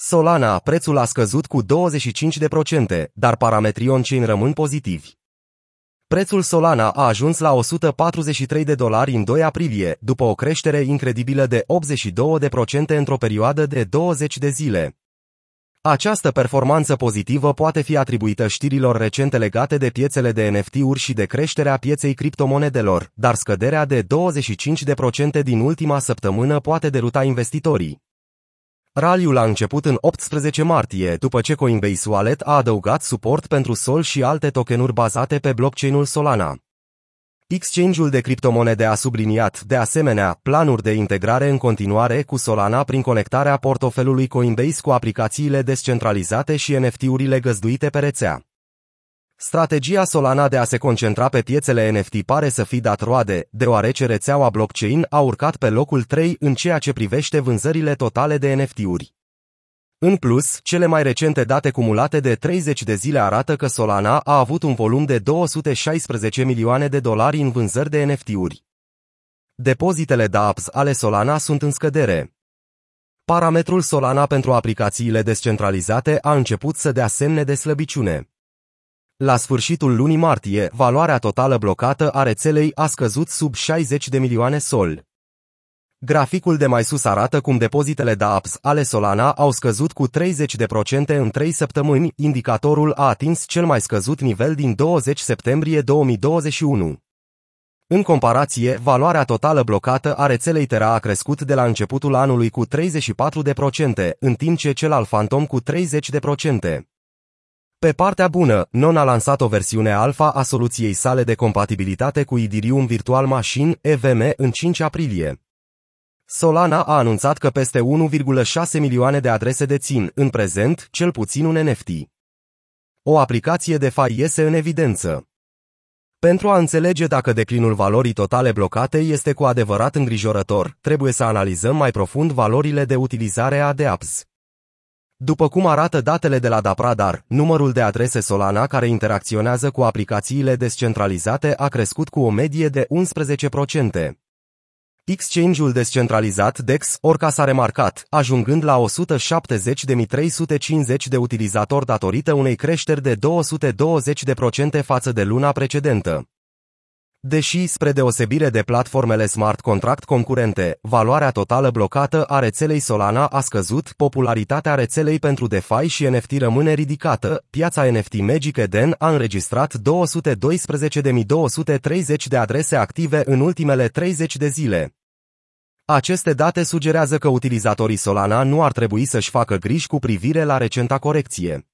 Solana, prețul a scăzut cu 25%, dar parametrii on-chain rămân pozitivi. Prețul Solana a ajuns la 143 de dolari în 2 aprilie, după o creștere incredibilă de 82% într-o perioadă de 20 de zile. Această performanță pozitivă poate fi atribuită știrilor recente legate de piețele de NFT-uri și de creșterea pieței criptomonedelor, dar scăderea de 25% din ultima săptămână poate deruta investitorii. Raliul a început în 18 martie, după ce Coinbase Wallet a adăugat suport pentru Sol și alte tokenuri bazate pe blockchain-ul Solana. Exchange-ul de criptomonede a subliniat, de asemenea, planuri de integrare în continuare cu Solana prin conectarea portofelului Coinbase cu aplicațiile descentralizate și NFT-urile găzduite pe rețea. Strategia Solana de a se concentra pe piețele NFT pare să fi dat roade, deoarece rețeaua blockchain a urcat pe locul 3 în ceea ce privește vânzările totale de NFT-uri. În plus, cele mai recente date cumulate de 30 de zile arată că Solana a avut un volum de 216 milioane de dolari în vânzări de NFT-uri. Depozitele dApps ale Solana sunt în scădere. Parametrul Solana pentru aplicațiile descentralizate a început să dea semne de slăbiciune. La sfârșitul lunii martie, valoarea totală blocată a rețelei a scăzut sub 60 de milioane sol. Graficul de mai sus arată cum depozitele DApps ale Solana au scăzut cu 30% în 3 săptămâni, indicatorul a atins cel mai scăzut nivel din 20 septembrie 2021. În comparație, valoarea totală blocată a rețelei Terra a crescut de la începutul anului cu 34%, în timp ce cel al Phantom cu 30%. Pe partea bună, Non a lansat o versiune alfa a soluției sale de compatibilitate cu Idirium Virtual Machine, EVM, în 5 aprilie. Solana a anunțat că peste 1,6 milioane de adrese dețin, în prezent, cel puțin un NFT. O aplicație de fai iese în evidență. Pentru a înțelege dacă declinul valorii totale blocate este cu adevărat îngrijorător, trebuie să analizăm mai profund valorile de utilizare a DApps. După cum arată datele de la Dapradar, numărul de adrese Solana care interacționează cu aplicațiile descentralizate a crescut cu o medie de 11%. Exchange-ul descentralizat DEX, orca s-a remarcat, ajungând la 170.350 de utilizatori datorită unei creșteri de 220% față de luna precedentă. Deși, spre deosebire de platformele smart contract concurente, valoarea totală blocată a rețelei Solana a scăzut, popularitatea rețelei pentru DeFi și NFT rămâne ridicată, piața NFT Magic Eden a înregistrat 212.230 de adrese active în ultimele 30 de zile. Aceste date sugerează că utilizatorii Solana nu ar trebui să-și facă griji cu privire la recenta corecție.